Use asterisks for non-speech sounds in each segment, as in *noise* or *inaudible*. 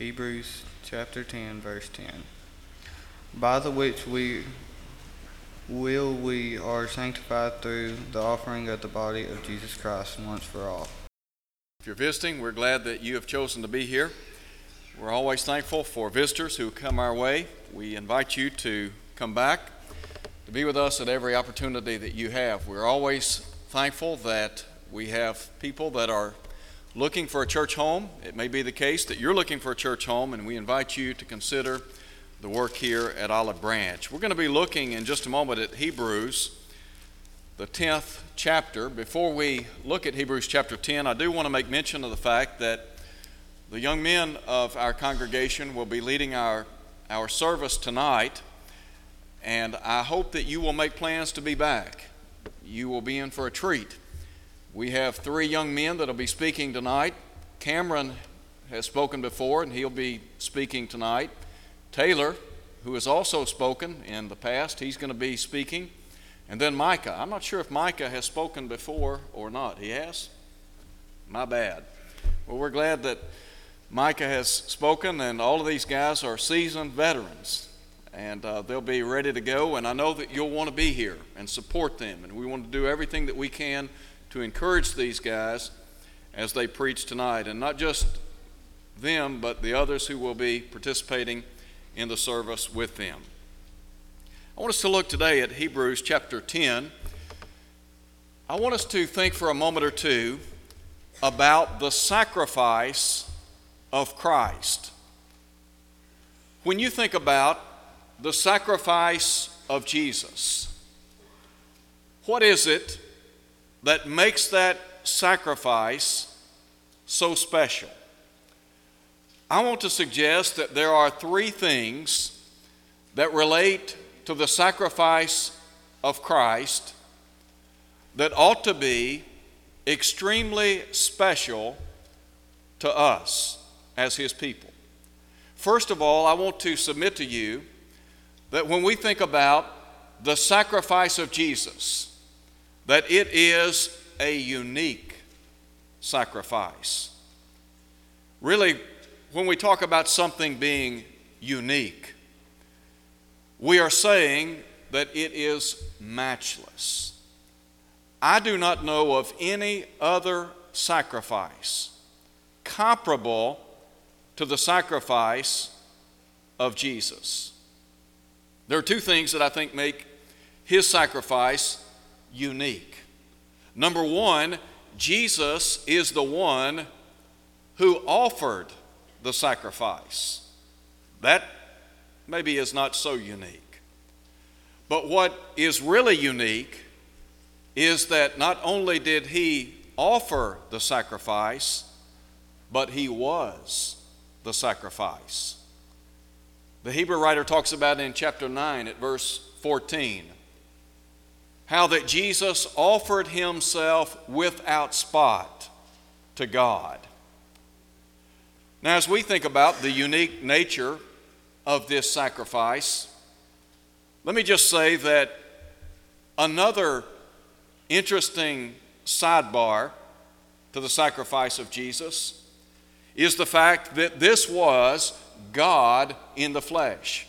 Hebrews chapter 10, verse 10. By the which we will we are sanctified through the offering of the body of Jesus Christ once for all. If you're visiting, we're glad that you have chosen to be here. We're always thankful for visitors who come our way. We invite you to come back to be with us at every opportunity that you have. We're always thankful that we have people that are looking for a church home. It may be the case that you're looking for a church home, and we invite you to consider the work here at Olive Branch. We're going to be looking in just a moment at Hebrews, the 10th chapter. Before we look at Hebrews chapter 10, I do want to make mention of the fact that the young men of our congregation will be leading our, our service tonight, and I hope that you will make plans to be back. You will be in for a treat. We have three young men that will be speaking tonight. Cameron has spoken before, and he'll be speaking tonight. Taylor, who has also spoken in the past, he's going to be speaking. And then Micah. I'm not sure if Micah has spoken before or not. He has? My bad. Well, we're glad that Micah has spoken, and all of these guys are seasoned veterans. And uh, they'll be ready to go. And I know that you'll want to be here and support them. And we want to do everything that we can to encourage these guys as they preach tonight. And not just them, but the others who will be participating in the service with them. I want us to look today at Hebrews chapter 10. I want us to think for a moment or two about the sacrifice of Christ. When you think about the sacrifice of Jesus, what is it that makes that sacrifice so special? I want to suggest that there are three things that relate to the sacrifice of Christ that ought to be extremely special to us as His people. First of all, I want to submit to you that when we think about the sacrifice of Jesus, that it is a unique sacrifice. Really, when we talk about something being unique, we are saying that it is matchless. I do not know of any other sacrifice comparable to the sacrifice of Jesus. There are two things that I think make his sacrifice unique. Number one, Jesus is the one who offered the sacrifice. That maybe is not so unique. But what is really unique is that not only did he offer the sacrifice, but he was the sacrifice. The Hebrew writer talks about in chapter 9 at verse 14 how that Jesus offered himself without spot to God. Now, as we think about the unique nature of this sacrifice, let me just say that another interesting sidebar to the sacrifice of Jesus is the fact that this was God in the flesh.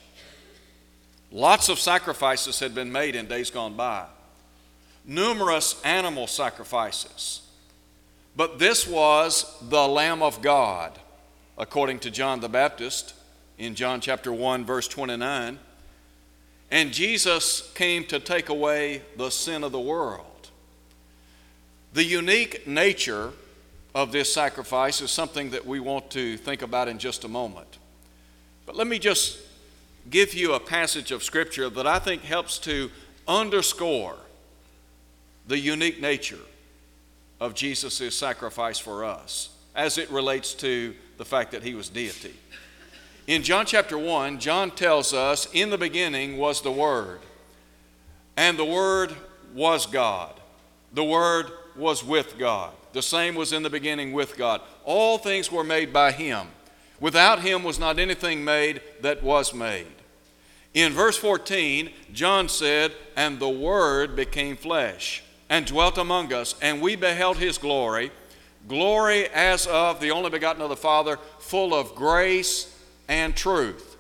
Lots of sacrifices had been made in days gone by, numerous animal sacrifices. But this was the Lamb of God according to John the Baptist in John chapter 1, verse 29. And Jesus came to take away the sin of the world. The unique nature of this sacrifice is something that we want to think about in just a moment. But let me just give you a passage of Scripture that I think helps to underscore the unique nature of Jesus' sacrifice for us as it relates to the fact that he was deity. In John chapter 1, John tells us, In the beginning was the Word, and the Word was God. The Word was with God. The same was in the beginning with God. All things were made by Him. Without Him was not anything made that was made. In verse 14, John said, And the Word became flesh and dwelt among us, and we beheld His glory glory as of the only begotten of the Father, full of grace and truth.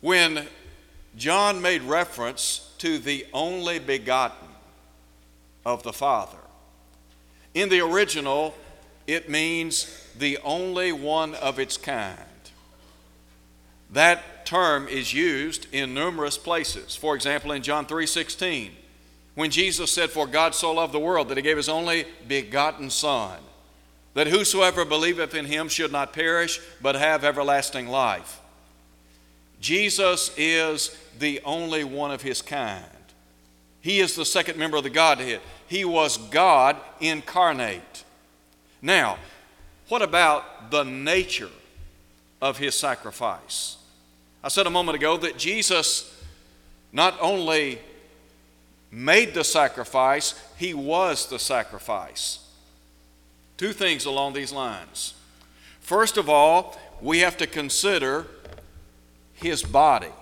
When John made reference to the only begotten of the Father, in the original, it means the only one of its kind. That term is used in numerous places. For example, in John 3:16, when Jesus said, For God so loved the world that he gave his only begotten Son, that whosoever believeth in him should not perish, but have everlasting life. Jesus is the only one of his kind. He is the second member of the Godhead. He was God incarnate. Now, what about the nature of his sacrifice? I said a moment ago that Jesus not only made the sacrifice, he was the sacrifice. Two things along these lines. First of all, we have to consider his body.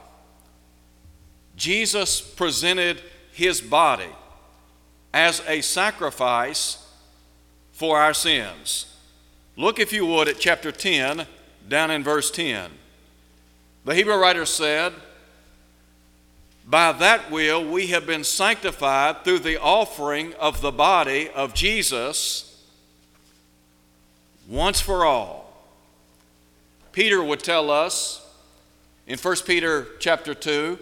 Jesus presented his body as a sacrifice for our sins. Look, if you would, at chapter 10, down in verse 10. The Hebrew writer said, by that will we have been sanctified through the offering of the body of Jesus once for all. Peter would tell us in 1 Peter chapter 2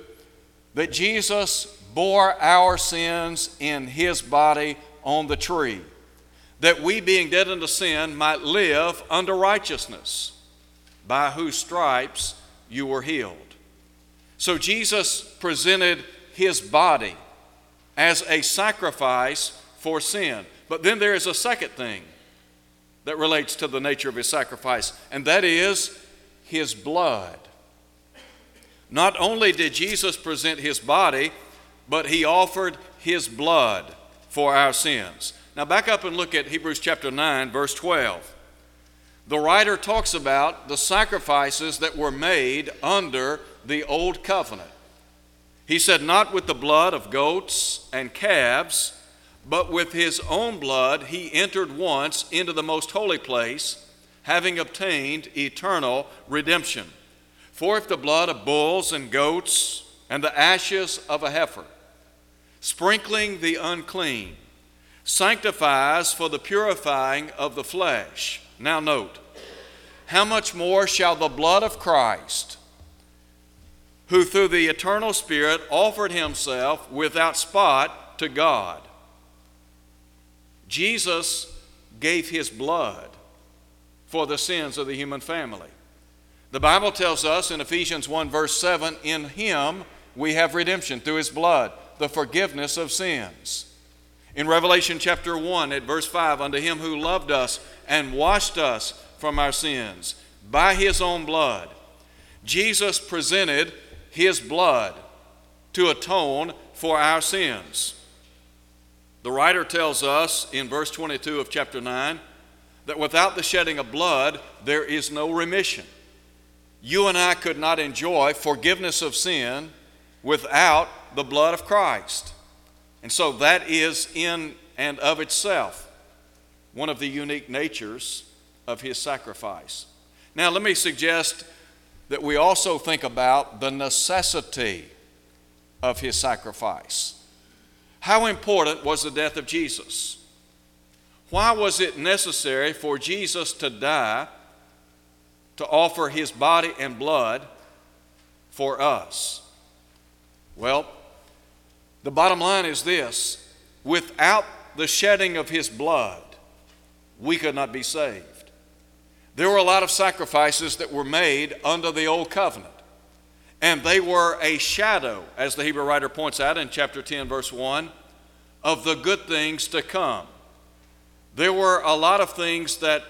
that Jesus bore our sins in his body on the tree, that we, being dead unto sin, might live unto righteousness, by whose stripes you were healed. So Jesus presented his body as a sacrifice for sin. But then there is a second thing that relates to the nature of his sacrifice, and that is his blood. Not only did Jesus present his body, but he offered his blood for our sins. Now, back up and look at Hebrews chapter 9, verse 12. The writer talks about the sacrifices that were made under the old covenant. He said, Not with the blood of goats and calves, but with his own blood he entered once into the most holy place, having obtained eternal redemption. For if the blood of bulls and goats and the ashes of a heifer, sprinkling the unclean, sanctifies for the purifying of the flesh. Now, note, how much more shall the blood of Christ? Who through the eternal Spirit offered himself without spot to God. Jesus gave his blood for the sins of the human family. The Bible tells us in Ephesians 1, verse 7 in him we have redemption through his blood, the forgiveness of sins. In Revelation chapter 1, at verse 5, unto him who loved us and washed us from our sins by his own blood, Jesus presented his blood to atone for our sins. The writer tells us in verse 22 of chapter 9 that without the shedding of blood, there is no remission. You and I could not enjoy forgiveness of sin without the blood of Christ. And so that is in and of itself one of the unique natures of his sacrifice. Now, let me suggest that we also think about the necessity of his sacrifice. How important was the death of Jesus? Why was it necessary for Jesus to die to offer his body and blood for us? Well, the bottom line is this without the shedding of his blood, we could not be saved. There were a lot of sacrifices that were made under the old covenant. And they were a shadow, as the Hebrew writer points out in chapter 10, verse 1, of the good things to come. There were a lot of things that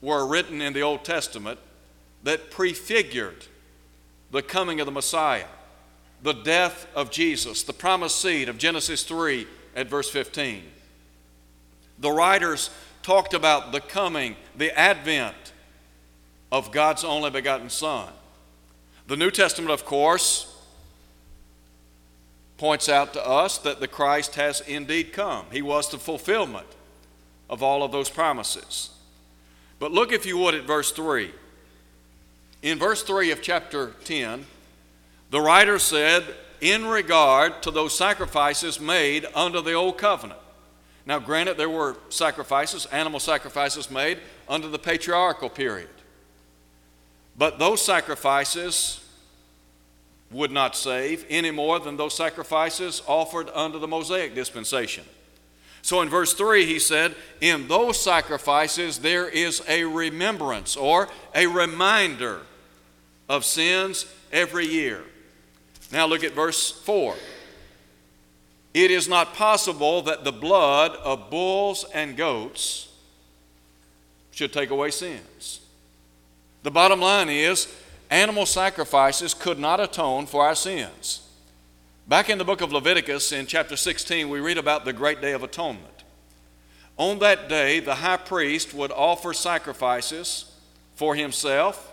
were written in the Old Testament that prefigured the coming of the Messiah, the death of Jesus, the promised seed of Genesis 3 at verse 15. The writers talked about the coming, the advent of God's only begotten Son. The New Testament, of course, points out to us that the Christ has indeed come. He was the fulfillment of all of those promises. But look, if you would, at verse 3. In verse 3 of chapter 10, the writer said, in regard to those sacrifices made under the old covenant. Now, granted, there were sacrifices, animal sacrifices made under the patriarchal period. But those sacrifices would not save any more than those sacrifices offered under the Mosaic dispensation. So in verse 3, he said, In those sacrifices there is a remembrance or a reminder of sins every year. Now look at verse 4. It is not possible that the blood of bulls and goats should take away sins. The bottom line is animal sacrifices could not atone for our sins. Back in the book of Leviticus, in chapter 16, we read about the great day of atonement. On that day, the high priest would offer sacrifices for himself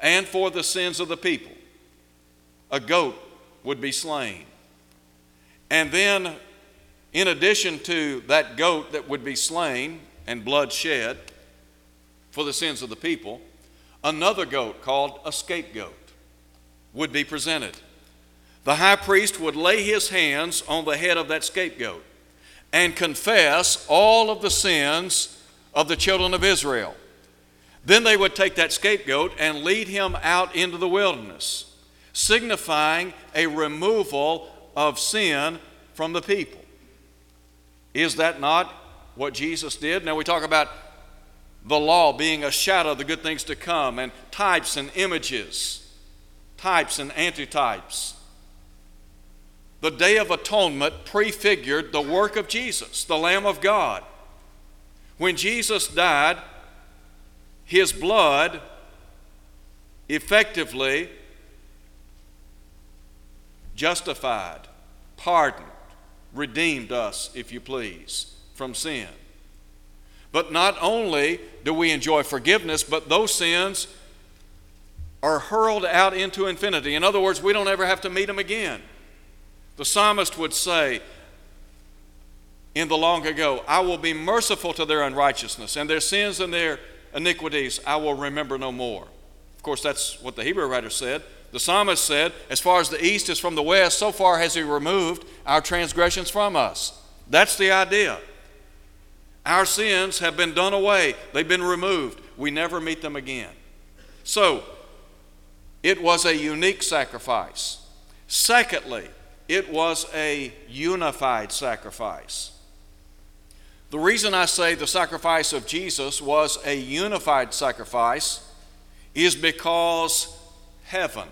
and for the sins of the people. A goat would be slain. And then, in addition to that goat that would be slain and blood shed for the sins of the people, another goat called a scapegoat would be presented. The high priest would lay his hands on the head of that scapegoat and confess all of the sins of the children of Israel. Then they would take that scapegoat and lead him out into the wilderness, signifying a removal of sin from the people. Is that not what Jesus did? Now we talk about the law being a shadow of the good things to come, and types and images, types and antitypes. The Day of Atonement prefigured the work of Jesus, the Lamb of God. When Jesus died, his blood effectively justified, pardoned, redeemed us, if you please, from sin. But not only do we enjoy forgiveness, but those sins are hurled out into infinity. In other words, we don't ever have to meet them again. The psalmist would say in the long ago, I will be merciful to their unrighteousness, and their sins and their iniquities I will remember no more. Of course, that's what the Hebrew writer said. The psalmist said, As far as the east is from the west, so far has he removed our transgressions from us. That's the idea. Our sins have been done away, they've been removed. We never meet them again. So, it was a unique sacrifice. Secondly, it was a unified sacrifice. The reason I say the sacrifice of Jesus was a unified sacrifice is because heaven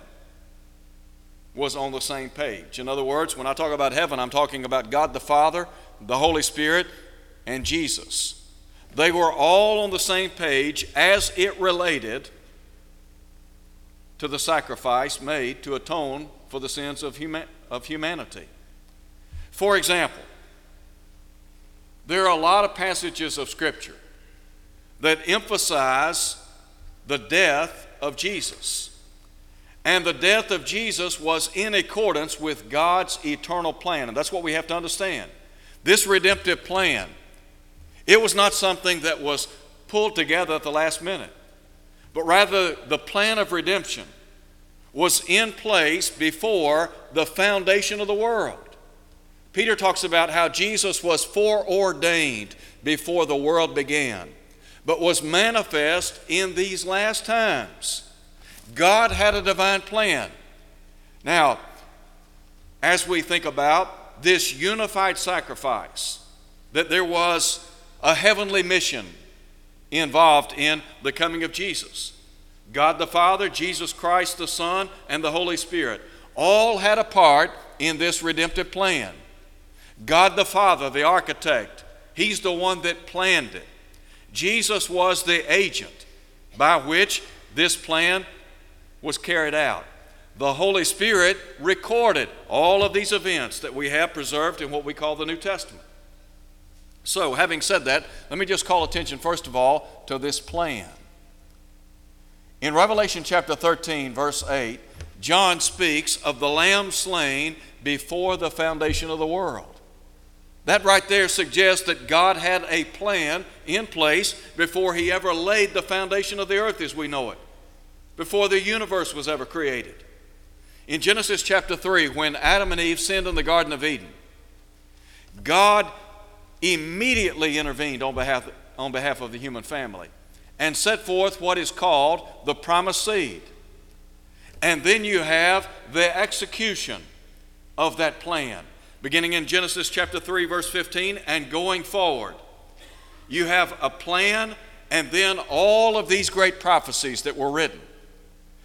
was on the same page. In other words, when I talk about heaven, I'm talking about God the Father, the Holy Spirit, and Jesus. They were all on the same page as it related to the sacrifice made to atone for the sins of, huma- of humanity. For example, there are a lot of passages of Scripture that emphasize the death of Jesus. And the death of Jesus was in accordance with God's eternal plan. And that's what we have to understand. This redemptive plan it was not something that was pulled together at the last minute, but rather the plan of redemption was in place before the foundation of the world. Peter talks about how Jesus was foreordained before the world began, but was manifest in these last times. God had a divine plan. Now, as we think about this unified sacrifice, that there was a heavenly mission involved in the coming of Jesus. God the Father, Jesus Christ the Son, and the Holy Spirit all had a part in this redemptive plan. God the Father, the architect, He's the one that planned it. Jesus was the agent by which this plan was carried out. The Holy Spirit recorded all of these events that we have preserved in what we call the New Testament. So, having said that, let me just call attention, first of all, to this plan. In Revelation chapter 13, verse 8, John speaks of the lamb slain before the foundation of the world. That right there suggests that God had a plan in place before He ever laid the foundation of the earth as we know it, before the universe was ever created. In Genesis chapter 3, when Adam and Eve sinned in the Garden of Eden, God immediately intervened on behalf, on behalf of the human family and set forth what is called the promised seed. And then you have the execution of that plan, beginning in Genesis chapter 3, verse 15, and going forward. You have a plan and then all of these great prophecies that were written.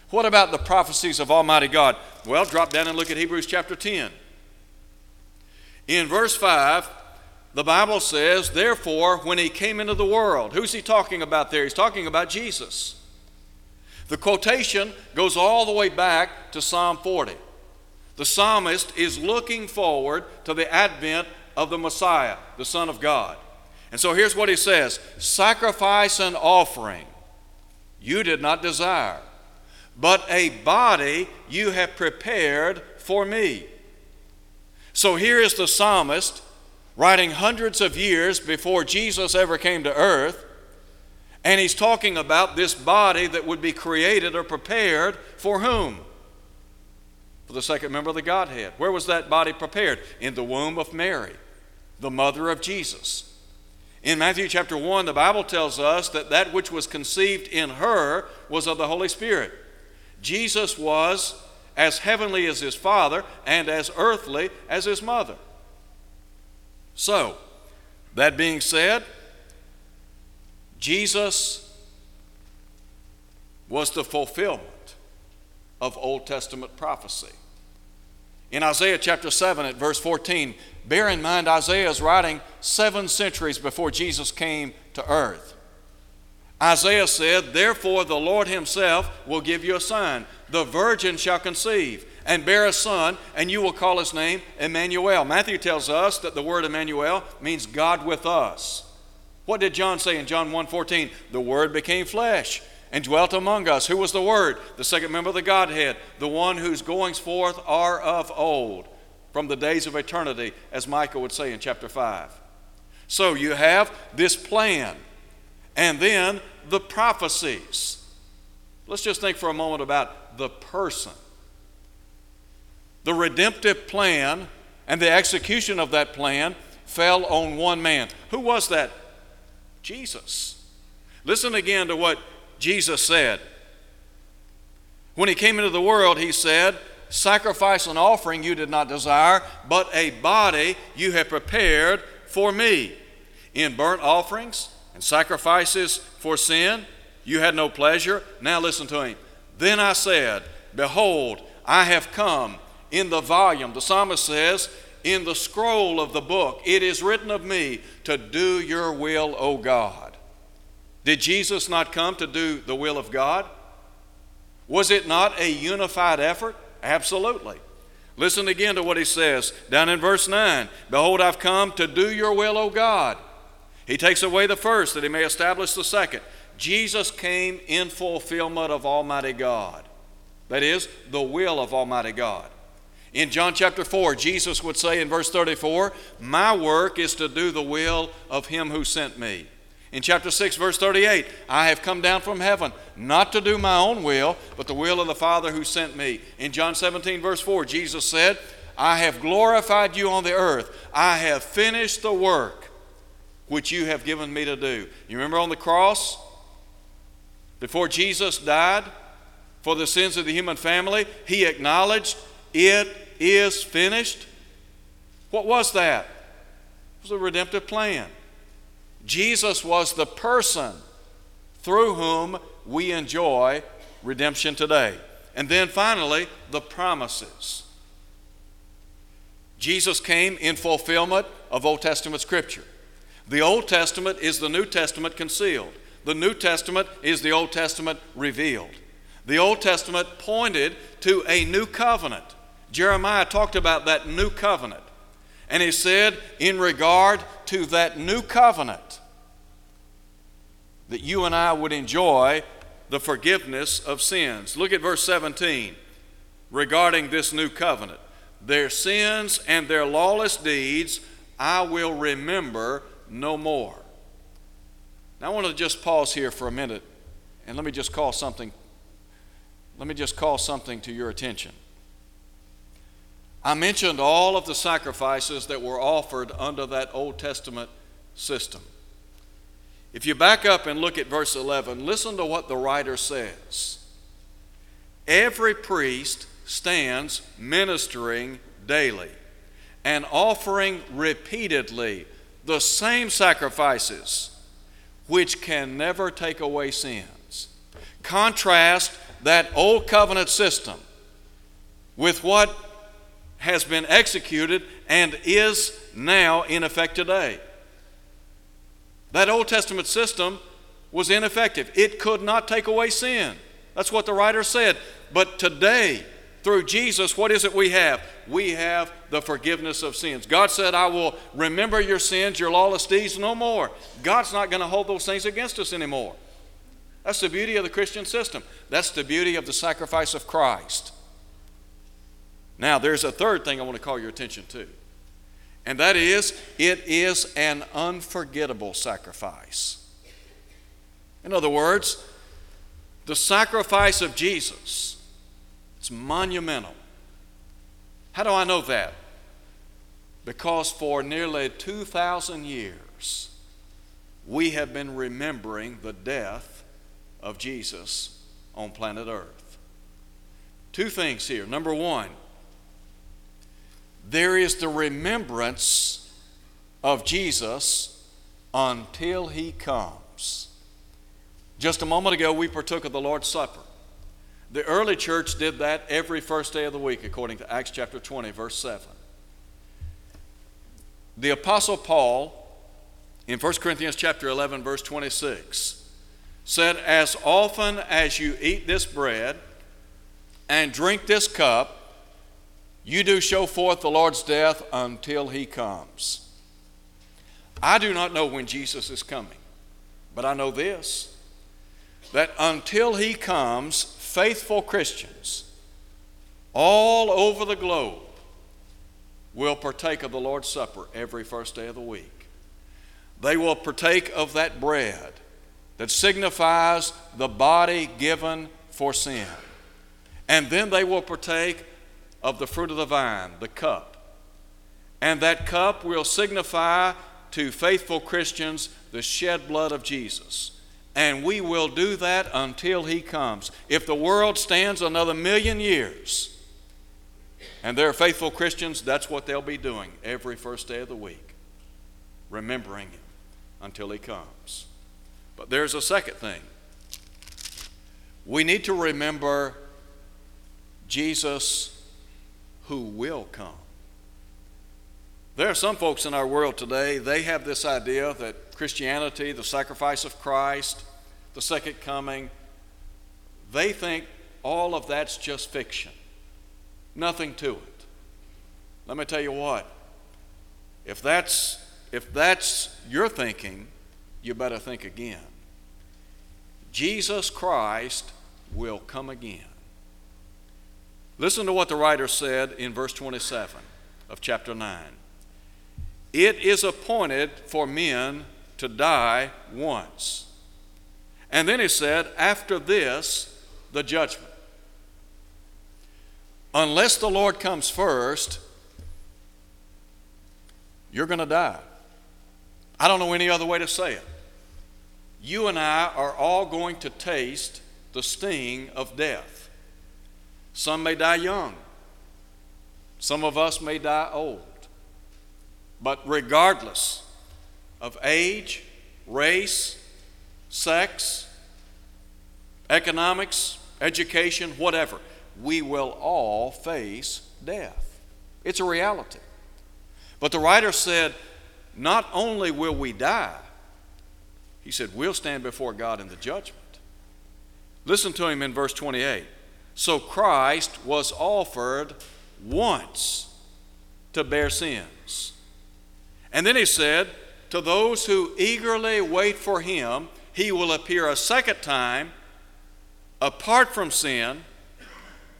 What about the prophecies of Almighty God? Well, drop down and look at Hebrews chapter 10. In verse 5, the Bible says, Therefore, when he came into the world, who's he talking about there? He's talking about Jesus. The quotation goes all the way back to Psalm 40. The psalmist is looking forward to the advent of the Messiah, the Son of God. And so here's what he says Sacrifice and offering you did not desire, but a body you have prepared for me. So here is the psalmist writing hundreds of years before Jesus ever came to earth, and he's talking about this body that would be created or prepared for whom? For the second member of the Godhead. Where was that body prepared? In the womb of Mary, the mother of Jesus. In Matthew chapter 1, the Bible tells us that that which was conceived in her was of the Holy Spirit. Jesus was as heavenly as his father and as earthly as his mother. So, that being said, Jesus was the fulfillment of Old Testament prophecy. In Isaiah chapter 7 at verse 14, bear in mind Isaiah is writing seven centuries before Jesus came to earth. Isaiah said, Therefore the Lord Himself will give you a sign. The virgin shall conceive and bear a son, and you will call his name Emmanuel. Matthew tells us that the word Emmanuel means God with us. What did John say in John 1:14? The word became flesh and dwelt among us. Who was the word? The second member of the Godhead, the one whose goings forth are of old, from the days of eternity, as Micah would say in chapter 5. So you have this plan and then the prophecies. Let's just think for a moment about the person. The redemptive plan and the execution of that plan fell on one man. Who was that? Jesus. Listen again to what Jesus said. When he came into the world, he said, Sacrifice and offering you did not desire, but a body you have prepared for me. In burnt offerings and sacrifices for sin, you had no pleasure. Now listen to him. Then I said, Behold, I have come in the volume. The psalmist says, In the scroll of the book, it is written of me to do your will, O God. Did Jesus not come to do the will of God? Was it not a unified effort? Absolutely. Listen again to what he says down in verse 9 Behold, I've come to do your will, O God. He takes away the first that he may establish the second. Jesus came in fulfillment of Almighty God. That is, the will of Almighty God. In John chapter 4, Jesus would say in verse 34, My work is to do the will of him who sent me. In chapter 6, verse 38, I have come down from heaven not to do my own will, but the will of the Father who sent me. In John 17, verse 4, Jesus said, I have glorified you on the earth. I have finished the work which you have given me to do. You remember on the cross? Before Jesus died for the sins of the human family, he acknowledged, It is finished. What was that? It was a redemptive plan. Jesus was the person through whom we enjoy redemption today. And then finally, the promises. Jesus came in fulfillment of Old Testament Scripture. The Old Testament is the New Testament concealed. The New Testament is the Old Testament revealed. The Old Testament pointed to a new covenant. Jeremiah talked about that new covenant. And he said, in regard to that new covenant, that you and I would enjoy the forgiveness of sins. Look at verse 17 regarding this new covenant. Their sins and their lawless deeds I will remember no more. Now I want to just pause here for a minute and let me just call something let me just call something to your attention. I mentioned all of the sacrifices that were offered under that Old Testament system. If you back up and look at verse 11, listen to what the writer says. Every priest stands ministering daily and offering repeatedly the same sacrifices which can never take away sins. Contrast that old covenant system with what has been executed and is now in effect today. That Old Testament system was ineffective. It could not take away sin. That's what the writer said. But today, through Jesus, what is it we have? We have the forgiveness of sins. God said, I will remember your sins, your lawless deeds no more. God's not going to hold those things against us anymore. That's the beauty of the Christian system. That's the beauty of the sacrifice of Christ. Now, there's a third thing I want to call your attention to, and that is it is an unforgettable sacrifice. In other words, the sacrifice of Jesus it's monumental. How do I know that? Because for nearly 2,000 years, we have been remembering the death of Jesus on planet Earth. Two things here. Number one, there is the remembrance of Jesus until he comes. Just a moment ago, we partook of the Lord's Supper. The early church did that every first day of the week, according to Acts chapter 20, verse 7. The Apostle Paul, in 1 Corinthians chapter 11, verse 26, said, As often as you eat this bread and drink this cup, you do show forth the Lord's death until he comes. I do not know when Jesus is coming, but I know this that until he comes, faithful Christians all over the globe will partake of the Lord's Supper every first day of the week. They will partake of that bread that signifies the body given for sin. And then they will partake of the fruit of the vine, the cup. And that cup will signify to faithful Christians the shed blood of Jesus. And we will do that until He comes. If the world stands another million years, and they're faithful Christians, that's what they'll be doing every first day of the week, remembering Him until He comes. But there's a second thing. We need to remember Jesus who will come. There are some folks in our world today, they have this idea that Christianity, the sacrifice of Christ, the second coming, they think all of that's just fiction. Nothing to it. Let me tell you what. If that's if that's your thinking, you better think again. Jesus Christ will come again. Listen to what the writer said in verse 27 of chapter 9. It is appointed for men to die once. And then he said, after this, the judgment. Unless the Lord comes first, you're going to die. I don't know any other way to say it. You and I are all going to taste the sting of death. Some may die young, some of us may die old. But regardless of age, race, sex, economics, education, whatever, we will all face death. It's a reality. But the writer said, not only will we die, he said, we'll stand before God in the judgment. Listen to him in verse 28. So Christ was offered once to bear sins and then he said, To those who eagerly wait for him, he will appear a second time apart from sin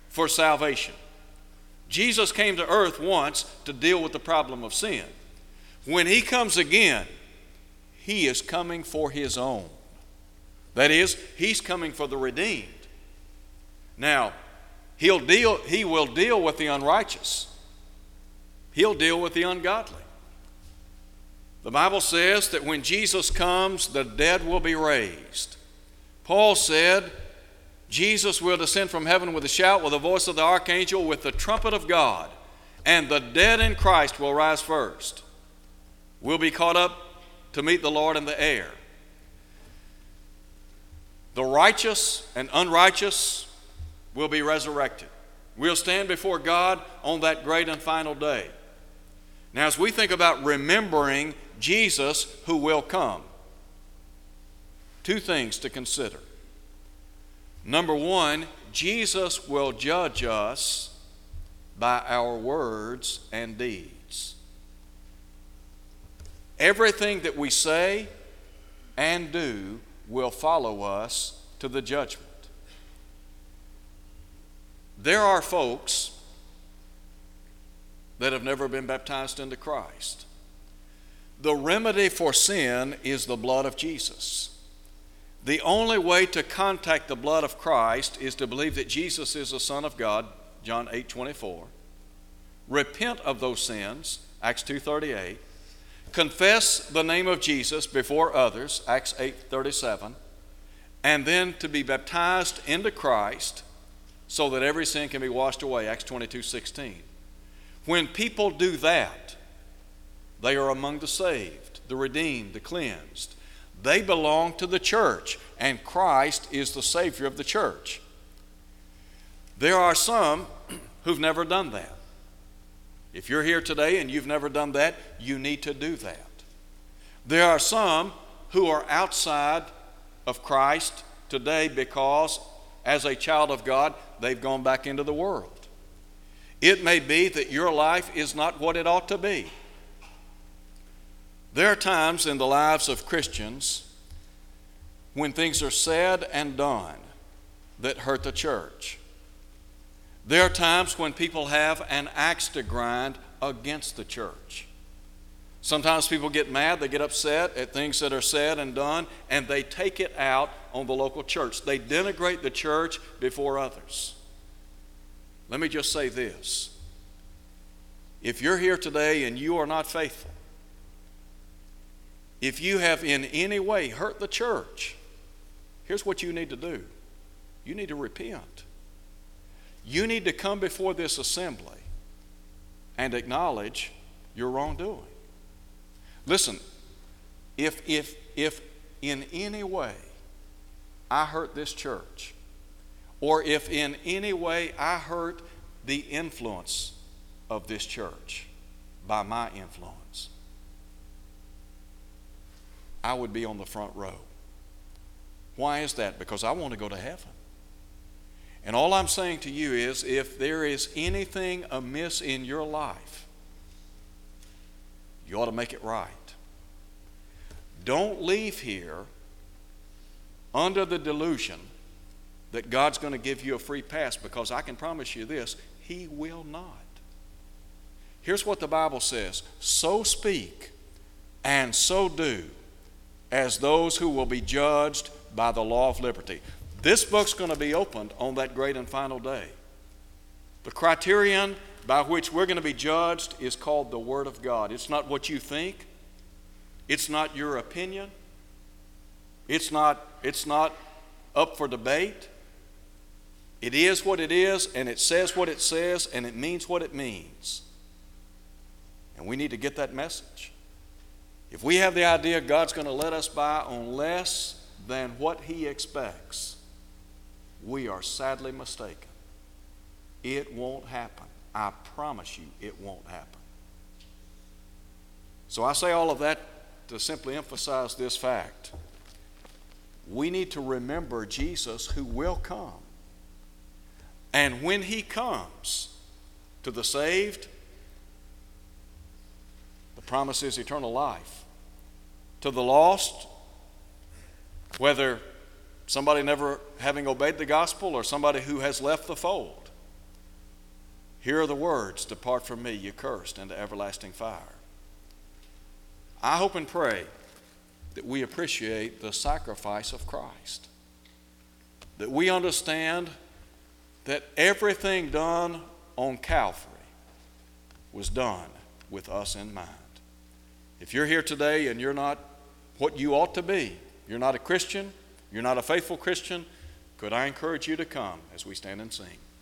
for salvation. Jesus came to earth once to deal with the problem of sin. When he comes again, he is coming for his own. That is, he's coming for the redeemed. Now, he'll deal, he will deal with the unrighteous, he'll deal with the ungodly. The Bible says that when Jesus comes, the dead will be raised. Paul said, Jesus will descend from heaven with a shout, with the voice of the archangel, with the trumpet of God, and the dead in Christ will rise first. We'll be caught up to meet the Lord in the air. The righteous and unrighteous will be resurrected. We'll stand before God on that great and final day. Now, as we think about remembering Jesus who will come, two things to consider. Number one, Jesus will judge us by our words and deeds. Everything that we say and do will follow us to the judgment. There are folks that have never been baptized into Christ. The remedy for sin is the blood of Jesus. The only way to contact the blood of Christ is to believe that Jesus is the Son of God, John 8 24. Repent of those sins, Acts 2 38. Confess the name of Jesus before others, Acts 8 37. And then to be baptized into Christ so that every sin can be washed away, Acts 22 16. When people do that, they are among the saved, the redeemed, the cleansed. They belong to the church, and Christ is the Savior of the church. There are some *clears throat* who've never done that. If you're here today and you've never done that, you need to do that. There are some who are outside of Christ today because, as a child of God, they've gone back into the world. It may be that your life is not what it ought to be. There are times in the lives of Christians when things are said and done that hurt the church. There are times when people have an axe to grind against the church. Sometimes people get mad, they get upset at things that are said and done, and they take it out on the local church. They denigrate the church before others. Let me just say this. If you're here today and you are not faithful, if you have in any way hurt the church, here's what you need to do you need to repent. You need to come before this assembly and acknowledge your wrongdoing. Listen, if, if, if in any way I hurt this church, or if in any way I hurt the influence of this church by my influence, I would be on the front row. Why is that? Because I want to go to heaven. And all I'm saying to you is if there is anything amiss in your life, you ought to make it right. Don't leave here under the delusion that God's going to give you a free pass because I can promise you this He will not. Here's what the Bible says So speak and so do as those who will be judged by the law of liberty. This book's going to be opened on that great and final day. The criterion by which we're going to be judged is called the Word of God. It's not what you think, it's not your opinion, it's not, it's not up for debate. It is what it is, and it says what it says, and it means what it means. And we need to get that message. If we have the idea God's going to let us by on less than what He expects, we are sadly mistaken. It won't happen. I promise you, it won't happen. So I say all of that to simply emphasize this fact. We need to remember Jesus who will come. And when he comes to the saved, the promise is eternal life. To the lost, whether somebody never having obeyed the gospel or somebody who has left the fold. Here are the words Depart from me, you cursed, into everlasting fire. I hope and pray that we appreciate the sacrifice of Christ, that we understand that everything done on Calvary was done with us in mind. If you're here today and you're not what you ought to be, you're not a Christian, you're not a faithful Christian, could I encourage you to come as we stand and sing?